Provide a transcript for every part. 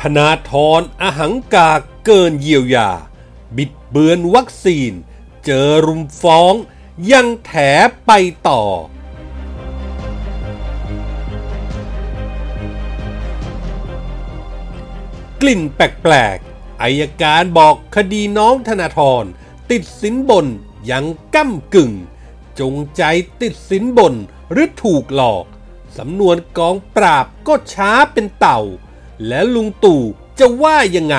ธนาธรอหังกาเกินเยียวยา บิดเบือนวัคซีน เจอรุมฟ้อง ยังแถไปต่อ กลิ่นแปลกๆอายการบอกคดีน้องธนาธรติดสินบนยังก้ำกึ่ง จงใจติดสินบนหรือถูกหลอก สำนวนกองปราบก็ช้าเป็นเต่า และลุงตู่จะว่ายังไง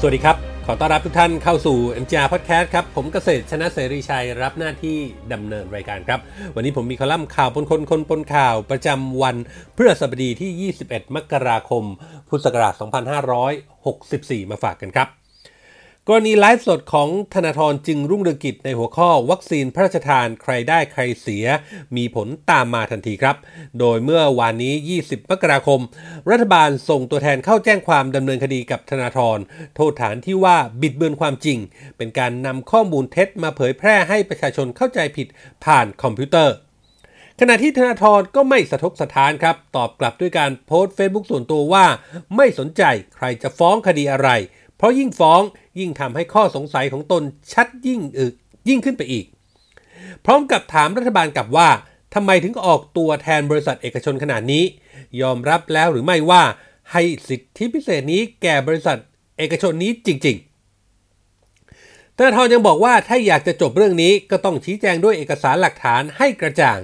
สวัสดีครับ อต้อนรับทุกท่านเข้าสู่ MGR Podcast ครับ ผมเกษตรชนะเสรีชัยรับหน้าที่ดำเนินรายการครับ วันนี้ผมมีคอลัมน์ข่าวปนคนคนปนข่าวประจำวันพฤหัสบดีที่ 21 มกราคม พุทธศักราช 2564 มาฝากกันครับ กรณีไลฟ์สดของธนาธรจึงรุ่งเรืองกิจในหัวข้อวัคซีนพระราชทานใครได้ใครเสีย มีผลตามมาทันทีครับ โดยเมื่อวานนี้ 20 มกราคม รัฐบาลส่งตัวแทนเข้าแจ้งความดำเนินคดีกับธนาธรโทษฐานที่ว่าบิดเบือนความจริง เป็นการนำข้อมูลเท็จมาเผยแพร่ให้ประชาชนเข้าใจผิดผ่านคอมพิวเตอร์ขณะที่ธนาธรก็ไม่สะทกสะท้านครับ ตอบกลับด้วยการโพสต์เฟซบุ๊กส่วนตัวว่า ไม่สนใจใครจะฟ้องคดีอะไร เพราะยิ่งฟ้องยิ่งทำให้ข้อสงสัยของตนชัดยิ่งอึกยิ่งขึ้นไปอีก พร้อมกับถามรัฐบาลกลับว่าทำไมถึงออกตัวแทนบริษัทเอกชนขนาดนี้ ยอมรับแล้วหรือไม่ว่าให้สิทธิพิเศษนี้แก่บริษัทเอกชนนี้จริงๆธนาธรยังบอกว่าถ้าอยากจะจบเรื่องนี้ก็ต้องชี้แจงด้วยเอกสารหลักฐานให้กระจ่าง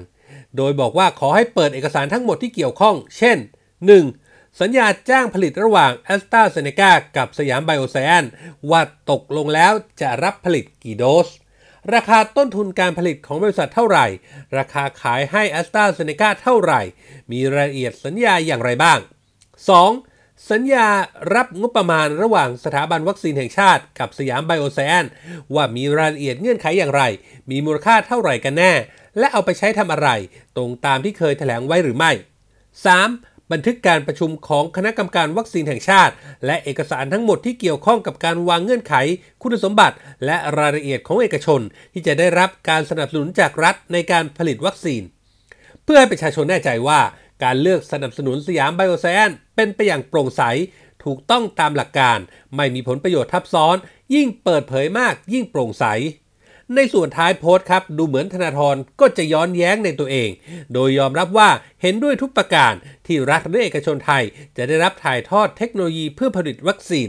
โดยบอกว่าขอให้เปิดเอกสารทั้งหมดที่เกี่ยวข้อง เช่น 1. สัญญาจ้างผลิตระหว่าง a s t r a z เซ e c a กับสยามไบโอไซแอนว่าตกลงแล้วจะรับผลิตกี่โดส ราคาต้นทุนการผลิตของบริษัทเท่าไหร่ ราคาขายให้ a s t r a z เซ e c a เท่าไหร่ มีรายละเอียดสัญญาอย่างไรบ้าง 2. สัญญารับงบประมาณระหว่างสถาบันวัคซีนแห่งชาติกับสยามไบโอไซแอนว่ามีรายละเอียดเงื่อนไขอย่างไร มีมูลค่าเท่าไหร่กันแน่ และเอาไปใช้ทำอะไร ตรงตามที่เคยแถลงไว้หรือไม่ 3. บันทึกการประชุมของคณะกรรมการวัคซีนแห่งชาติ และเอกสารทั้งหมดที่เกี่ยวข้องกับการวางเงื่อนไข คุณสมบัติ และรายละเอียดของเอกชน ที่จะได้รับการสนับสนุนจากรัฐในการผลิตวัคซีน เพื่อให้ประชาชนแน่ใจว่า การเลือกสนับสนุนสยามไบโอไซแอนเป็นไปอย่างโปร่งใส ถูกต้องตามหลักการ ไม่มีผลประโยชน์ทับซ้อน ยิ่งเปิดเผยมากยิ่งโปร่งใส ในส่วนท้ายโพสต์ครับ ดูเหมือนธนาธรก็จะย้อนแย้งในตัวเอง โดยยอมรับว่าเห็นด้วยทุกประการที่รัฐและเอกชนไทย จะได้รับถ่ายทอดเทคโนโลยีเพื่อผลิตวัคซีน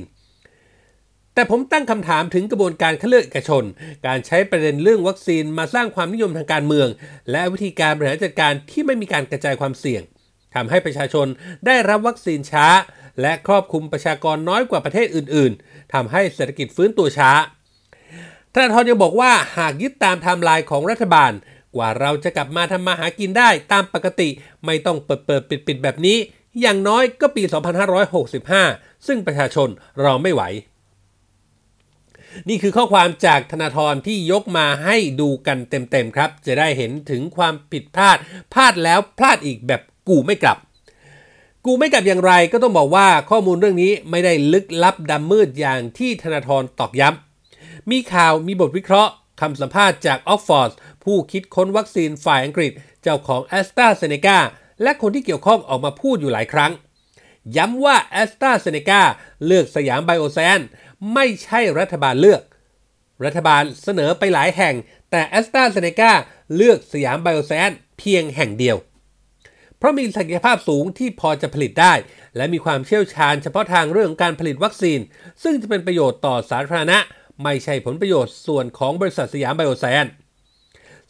แต่ผมตั้งคำถามถึงกระบวนการคัดเลือกเอกชน การใช้ประเด็นเรื่องวัคซีนมาสร้างความนิยมทางการเมือง และวิธีการบริหารจัดการที่ไม่มีการกระจายความเสี่ยงทำให้ประชาชนได้รับวัคซีนช้า และครอบคลุมประชากรน้อยกว่าประเทศอื่น ๆทำให้เศรษฐกิจฟื้นตัวช้า ธนาธรยังบอกว่าหากยึดตามไทม์ไลน์ของรัฐบาล กว่าเราจะกลับมาทำมาหากินได้ตามปกติ ไม่ต้องเปิดเปิดปิดปิดแบบนี้ อย่างน้อยก็ปี 2565 ซึ่งประชาชนรอไม่ไหว นี่คือข้อความจากธนาธรที่ยกมาให้ดูกันเต็มๆครับ จะได้เห็นถึงความผิดพลาด พลาดแล้วพลาดอีกแบบกูไม่กลับกูไม่กลับอย่างไรก็ต้องบอกว่าข้อมูลเรื่องนี้ไม่ได้ลึกลับดำมืดอย่างที่ธนาธรตอกย้ำ มีข่าวมีบทวิเคราะห์คำสัมภาษณ์จากออกฟอร์ดผู้คิดค้นวัคซีนฝ่ายอังกฤษ เจ้าของแอสตราเซเนกาและคนที่เกี่ยวข้องออกมาพูดอยู่หลายครั้ง ย้ำว่าแอสตราเซเนกาเลือกสยามไบโอไซเอนซ์ไม่ใช่รัฐบาลเลือก รัฐบาลเสนอไปหลายแห่ง แต่แอสตราเซเนกาเลือกสยามไบโอไซเอนซ์เพียงแห่งเดียว เพราะมีศักยภาพสูงที่พอจะผลิตได้ และมีความเชี่ยวชาญเฉพาะทางเรื่องการผลิตวัคซีน ซึ่งจะเป็นประโยชน์ต่อสาธารณะ ไม่ใช่ผลประโยชน์ส่วนของบริษัทสยามไบโอไซเอนซ์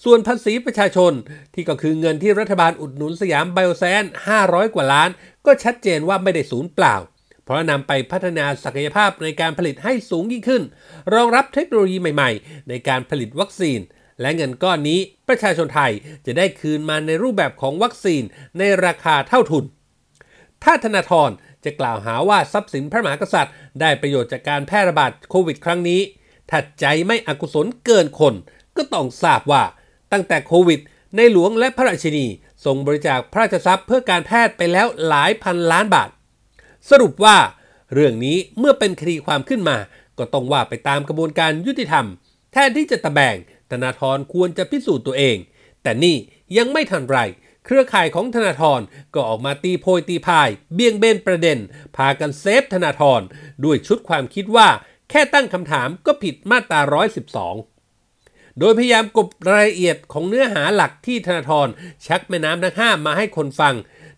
ส่วนภาษีประชาชนที่ก็คือเงินที่รัฐบาลอุดหนุนสยามไบโอแซน 500 กว่าล้าน ก็ชัดเจนว่าไม่ได้สูญเปล่า เพราะนำไปพัฒนาศักยภาพในการผลิตให้สูงยิ่งขึ้น รองรับเทคโนโลยีใหม่ๆ ในการผลิตวัคซีน และเงินก้อนนี้ประชาชนไทยจะได้คืนมาในรูปแบบของวัคซีนในราคาเท่าทุนถ้าธนาธร จะกล่าวหาว่าทรัพย์สินพระมหากษัตริย์ ได้ประโยชน์จากการแพร่ระบาดโควิดครั้งนี้ถ้าใจไม่อกุศลเกินคน ก็ต้องทราบว่า ตั้งแต่โควิด ในหลวงและพระราชินีทรงบริจาคพระราชทรัพย์เพื่อการแพทย์ไปแล้วหลายพันล้านบาท สรุปว่า เรื่องนี้เมื่อเป็นคดีความขึ้นมา ก็ต้องว่าไปตามกระบวนการยุติธรรม แทนที่จะตะแบงธนาธรควรจะพิสูจน์ตัวเอง แต่นี่ยังไม่ทันไร เครือข่ายของธนาธรก็ออกมาตีโพยตีพาย เบี่ยงเบนประเด็น พากัน save ธนาธรด้วยชุดความคิดว่า แค่ตั้งคำถามก็ผิดมาตรา 112 โดยพยายามกบรายละเอียดของเนื้อหาหลักที่ธนาธรชักแม่น้ำทั้งห้ามาให้คนฟัง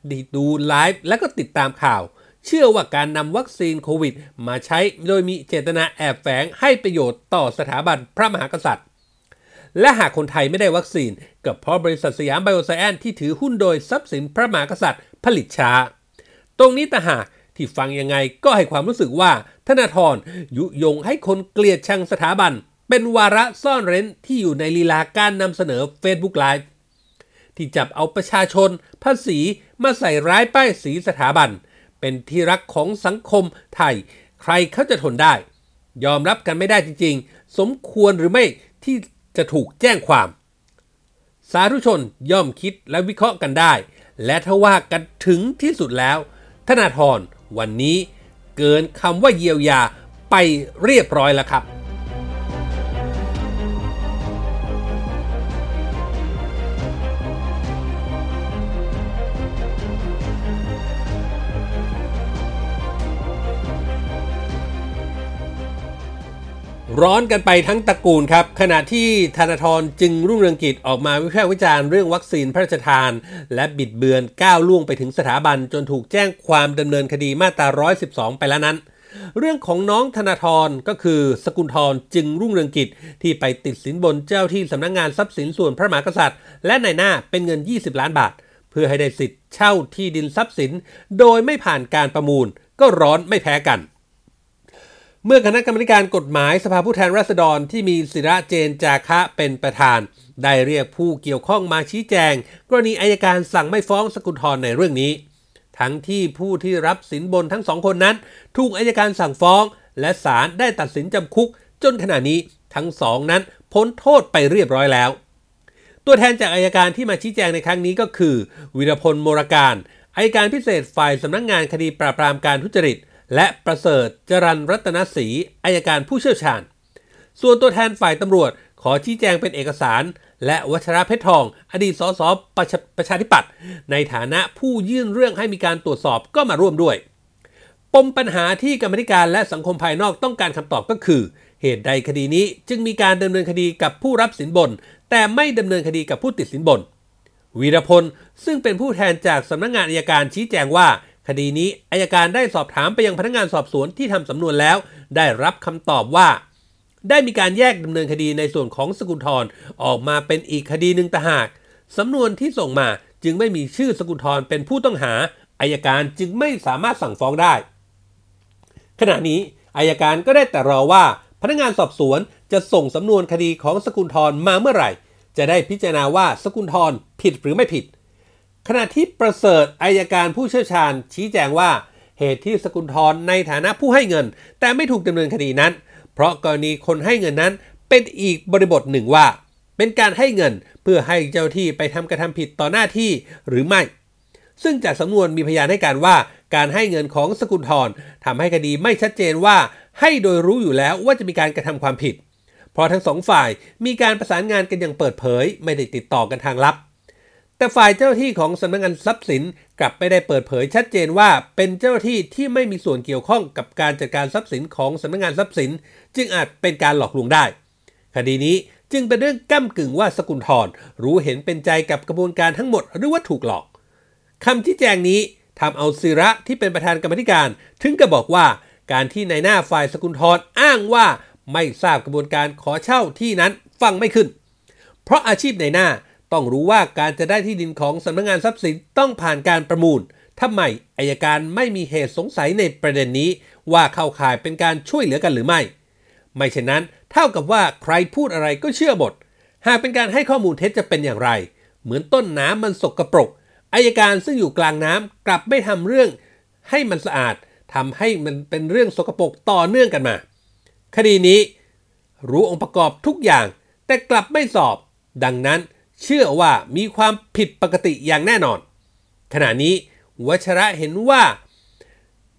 ดีดูไลฟ์และก็ติดตามข่าว เชื่อว่าการนำวัคซีนโควิด มาใช้โดยมีเจตนาแอบแฝงให้ประโยชน์ต่อสถาบันพระมหากษัตริย์ และหากคนไทยไม่ได้วัคซีนก็เพราะบริษัทสยามไบโอไซแอนที่ถือหุ้นโดยทรัพย์สินพระมหากษัตริย์ผลิตช้า ตรงนี้ต่หากที่ฟังยังไงก็ให้ความรู้สึกว่าธนาธรยุยงให้คนเกลียดชังสถาบัน เป็นวาระซ่อนเร้นที่อยู่ในลีลาการนำเสนอ Facebook Live ที่จับเอาประชาชน ภาษีมาใส่ร้ายป้ายสีสถาบัน เป็นที่รักของสังคมไทย ใครเขาจะทนได้ ยอมรับกันไม่ได้จริง ๆ สมควรหรือไม่ที่ จะถูกแจ้งความ สาธุชนย่อมคิดและวิเคราะห์กันได้ และถ้าว่ากันถึงที่สุดแล้ว ธนาธรวันนี้เกินคำว่าเยียวยาไปเรียบร้อยแล้วครับ ร้อนกันไปทั้งตระกูลครับ ขณะที่ธนาธรจึงรุ่งเรืองกิจออกมาวิพากษ์วิจารณ์เรื่องวัคซีนพระราชทาน และบิดเบือนก้าวล่วงไปถึงสถาบันจนถูกแจ้งความดำเนินคดีมาตรา 112 ไปแล้วนั้น เรื่องของน้องธนาธรก็คือสกุลธรจึงรุ่งเรืองกิจที่ไปติดสินบนเจ้าที่สำนักงงานทรัพย์สินส่วนพระมหากษัตริย์ และในหน้าเป็นเงิน 20 ล้านบาท เพื่อให้ได้สิทธิ์เช่าที่ดินทรัพย์สิน โดยไม่ผ่านการประมูล ก็ร้อนไม่แพ้กัน เมื่อคณะกรรมการกฎหมายสภาผู้แทนราษฎรที่มีศิระเจนจาคะเป็นประธาน ได้เรียกผู้เกี่ยวข้องมาชี้แจง กรณีอายการสั่งไม่ฟ้องสกุลทรในเรื่องนี้ ทั้งที่ผู้ที่รับสินบนทั้งสองคนนั้น ถูกอายการสั่งฟ้อง และศาลได้ตัดสินจำคุก จนขณะนี้ทั้งสองนั้นพ้นโทษไปเรียบร้อยแล้ว ตัวแทนจากอายการที่มาชี้แจงในครั้งนี้ก็คือ วิรพลโมรการอายการพิเศษฝ่ายสำนักงงานคดีปราบปรามการทุจริต และประเสริฐจรันรัตนศรีอายการผู้เชี่ยวชาญ ส่วนตัวแทนฝ่ายตำรวจขอชี้แจงเป็นเอกสาร และวัชระเพชรทอง อดีตสสประชาประชาธิปัตย์ในฐานะผู้ยื่นเรื่องให้มีการตรวจสอบก็มาร่วมด้วย ปมปัญหาที่กรรมธิการและสังคมภายนอกต้องการคำตอบก็คือ เหตุใดคดีนี้จึงมีการดำเนินคดีกับผู้รับสินบน แต่ไม่ดำเนินคดีกับผู้ติดสินบนวีรพลซึ่งเป็นผู้แทนจากสำนักงานอายการชี้แจงว่า คดีนี้อายการได้สอบถามไปยังพนักงานสอบสวนที่ทำสำนวนแล้ว ได้รับคำตอบว่า ได้มีการแยกดำเนินคดีในส่วนของสกุลทรออกมาเป็นอีกคดีหนึ่งต่างหากสำนวนที่ส่งมาจึงไม่มีชื่อสกุลทรเป็นผู้ต้องหาอายการจึงไม่สามารถสั่งฟ้องได้ ขณะนี้อายการก็ได้แต่รอว่าพนักงานสอบสวนจะส่งสำนวนคดีของสกุลทรมาเมื่อไหร่ จะได้พิจารณาว่าสกุลทรผิดหรือไม่ผิด ขณะที่ประเสริฐอายการผู้เชี่ยวชาญ ชี้แจงว่าเหตุที่สกุลทรในฐานะผู้ให้เงิน แต่ไม่ถูกดำเนินคดีนั้น เพราะกรณีคนให้เงินนั้นเป็นอีกบริบทหนึ่งว่า เป็นการให้เงินเพื่อให้เจ้าที่ไปทำกระทำผิดต่อหน้าที่หรือไม่ ซึ่งจากสำนวนมีพยานให้การว่า การให้เงินของสกุลทรทำให้คดีไม่ชัดเจนว่า ให้โดยรู้อยู่แล้วว่าจะมีการกระทำความผิด เพราะทั้งสองฝ่ายมีการประสานงานกันอย่างเปิดเผย ไม่ได้ติดต่อกันทางลับ แต่ฝ่ายเจ้าที่ของสำนักงานทรัพย์สินกลับไม่ได้เปิดเผยชัดเจนว่าเป็นเจ้าที่ที่ไม่มีส่วนเกี่ยวข้องกับการจัดการทรัพย์สินของสำนักงานทรัพย์สิน จึงอาจเป็นการหลอกลวงได้ คดีนี้จึงเป็นเรื่องก้ากึ่งว่าสกุลทรรู้เห็นเป็นใจกับกระบวนการทั้งหมดหรือว่าถูกหลอกคำที่แจงนี้ทำเอาศิระที่เป็นประธานกรรมธิการ ถึงกับบอกว่าการที่ในหน้าฝ่ายสกุลทรอ้างว่าไม่ทราบกระบวนการขอเช่าที่นั้นฟังไม่ขึ้น เพราะอาชีพในหน้า ต้องรู้ว่าการจะได้ที่ดินของสำนักงานทรัพย์สินต้องผ่านการประมูลทำไมอายการไม่มีเหตุสงสัยในประเด็นนี้ ว่าเข้าข่ายเป็นการช่วยเหลือกันหรือไม่ ไม่เช่นนั้น เท่ากับว่าใครพูดอะไรก็เชื่อหมด หากเป็นการให้ข้อมูลเท็จจะเป็นอย่างไร เหมือนต้นน้ำมันสกรปรกอายการซึ่งอยู่กลางน้ำกลับไม่ทำเรื่องให้มันสะอาดทำให้มันเป็นเรื่องสกปรกต่อเนื่องกันมา คดีนี้ รู้องค์ประกอบทุกอย่าง แต่กลับไม่สอบ ดังนั้น เชื่อว่ามีความผิดปกติอย่างแน่นอน ขณะนี้วัชระเห็นว่า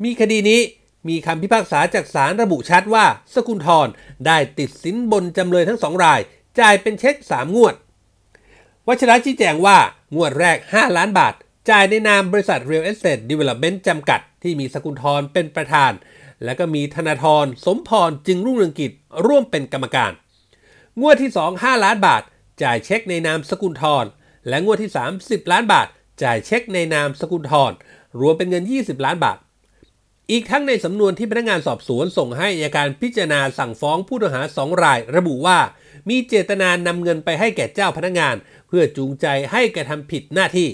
มีคดีนี้มีคำพิพากษาจากศาลระบุชัดว่า สกุลทรได้ติดสินบนจำเลยทั้งสองราย จ่ายเป็นเช็ค 3 งวดวัชระชี้แจงว่า งวดแรก 5 ล้านบาท จ่ายในนามบริษัท Real Estate Development จำกัด ที่มีสกุลทรเป็นประธาน และก็มีธนาธรสมพรจึงรุ่งเรืองกิจร่วมเป็นกรรมการ งวดที่ 2 5 ล้านบาท จ่ายเช็คในนามสกุลทรและงวดที่ 30 ล้านบาท จ่ายเช็คในนามสกุลทรรวมเป็นเงิน 20 ล้านบาท อีกทั้งในสำนวนที่พนักงานสอบสวนส่งให้อัยการพิจารณาสั่งฟ้องผู้ต้องหาสองราย ระบุว่า มีเจตนานำเงินไปให้แก่เจ้าพนักงาน เพื่อจูงใจให้กระทำผิดหน้าที่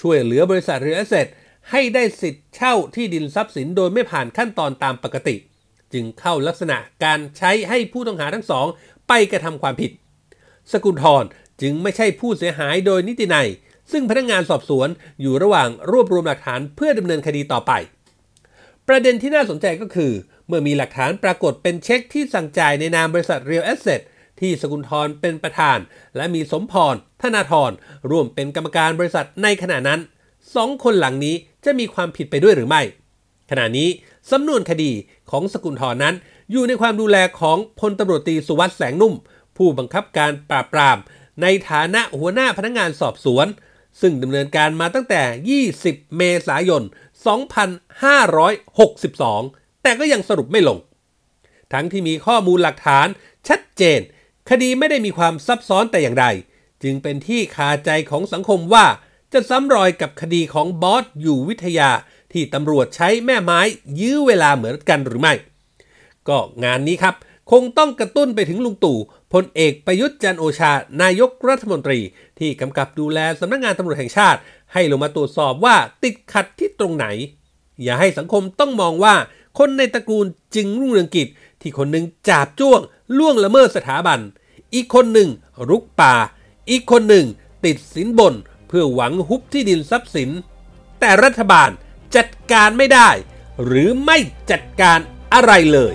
ช่วยเหลือบริษัทเรือเสร็จให้ได้สิทธิ์เช่าที่ดินทรัพย์สินโดยไม่ผ่านขั้นตอนตามปกติ จึงเข้าลักษณะการใช้ให้ผู้ต้องหาทั้งสองไปกระทำความผิด สกุลทรจึงไม่ใช่ผู้เสียหายโดยนิตินัย ซึ่งพนักงานสอบสวนอยู่ระหว่างรวบรวมหลักฐานเพื่อดำเนินคดีต่อไป ประเด็นที่น่าสนใจก็คือ เมื่อมีหลักฐานปรากฏเป็นเช็คที่สั่งจ่ายในนามบริษัท Real Asset ที่สกุลทรเป็นประธาน และมีสมพร ธนาธรร่วมเป็นกรรมการบริษัทในขณะนั้นสองคนหลังนี้จะมีความผิดไปด้วยหรือไม่ ขณะนี้สำนวนคดีของสกุลทรนั้น อยู่ในความดูแลของพลตำรวจตีสุวัสด์แสงนุ่ม ผู้บังคับการปราบปราม ในฐานะหัวหน้าพนักงานสอบสวน ซึ่งดำเนินการมาตั้งแต่ 20 เมษายน 2562 แต่ก็ยังสรุปไม่ลง ทั้งที่มีข้อมูลหลักฐานชัดเจน คดีไม่ได้มีความซับซ้อนแต่อย่างใด จึงเป็นที่คาใจของสังคมว่าจะซ้ำรอยกับคดีของบอสอยู่วิทยาที่ตำรวจใช้แม่ไม้ยื้อเวลาเหมือนกันหรือไม่ ก็งานนี้ครับ คงต้องกระตุ้นไปถึงลุงตู่พลเอกประยุทธ์จันโอชา นายกรัฐมนตรี ที่กำกับดูแลสำนักงงานตำรวจแห่งชาติ ให้ลงมาตรวจสอบว่าติดขัดที่ตรงไหน อย่าให้สังคมต้องมองว่า คนในตระกูลจึงรุ่งเรืองกิจ ที่คนหนึ่งจาบจ้วง ล่วงละเมิดสถาบัน อีกคนหนึ่งรุกป่า อีกคนหนึ่ง ติดสินบน เพื่อหวังฮุบที่ดินทรัพย์สิน แต่รัฐบาลจัดการไม่ได้ หรือไม่จัดการอะไรเลย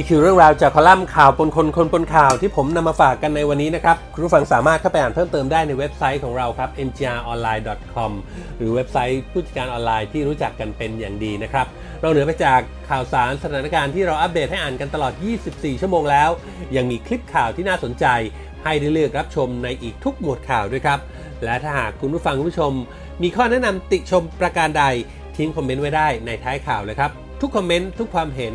นี่คือเรื่องราวจากคอลัมน์ข่าวปนคนคนปนข่าวที่ผมนำมาฝากกันในวันนี้นะครับคุณผู้ฟังสามารถเข้าไปอ่านเพิ่มเติมได้ในเว็บไซต์ของเราครับ ngronline.com หรือเว็บไซต์ผู้จัดการออนไลน์ที่รู้จักกันเป็นอย่างดีนะครับเราเหนือไปจากข่าวสารสถานการณ์ที่เราอัปเดตให้อ่านกันตลอด 24 ชั่วโมงแล้ว ยังมีคลิปข่าวที่น่าสนใจ ให้ได้เลือกรับชมในอีกทุกหมวดข่าวด้วยครับและถ้าหากคุณผู้ฟังคุณผู้ชม มีข้อแนะนำติชมประการใดทิ้งคอมเมนต์ไว้ได้ในท้ายข่าวเลยครับทุกคอมเมนต์ทุกความเห็น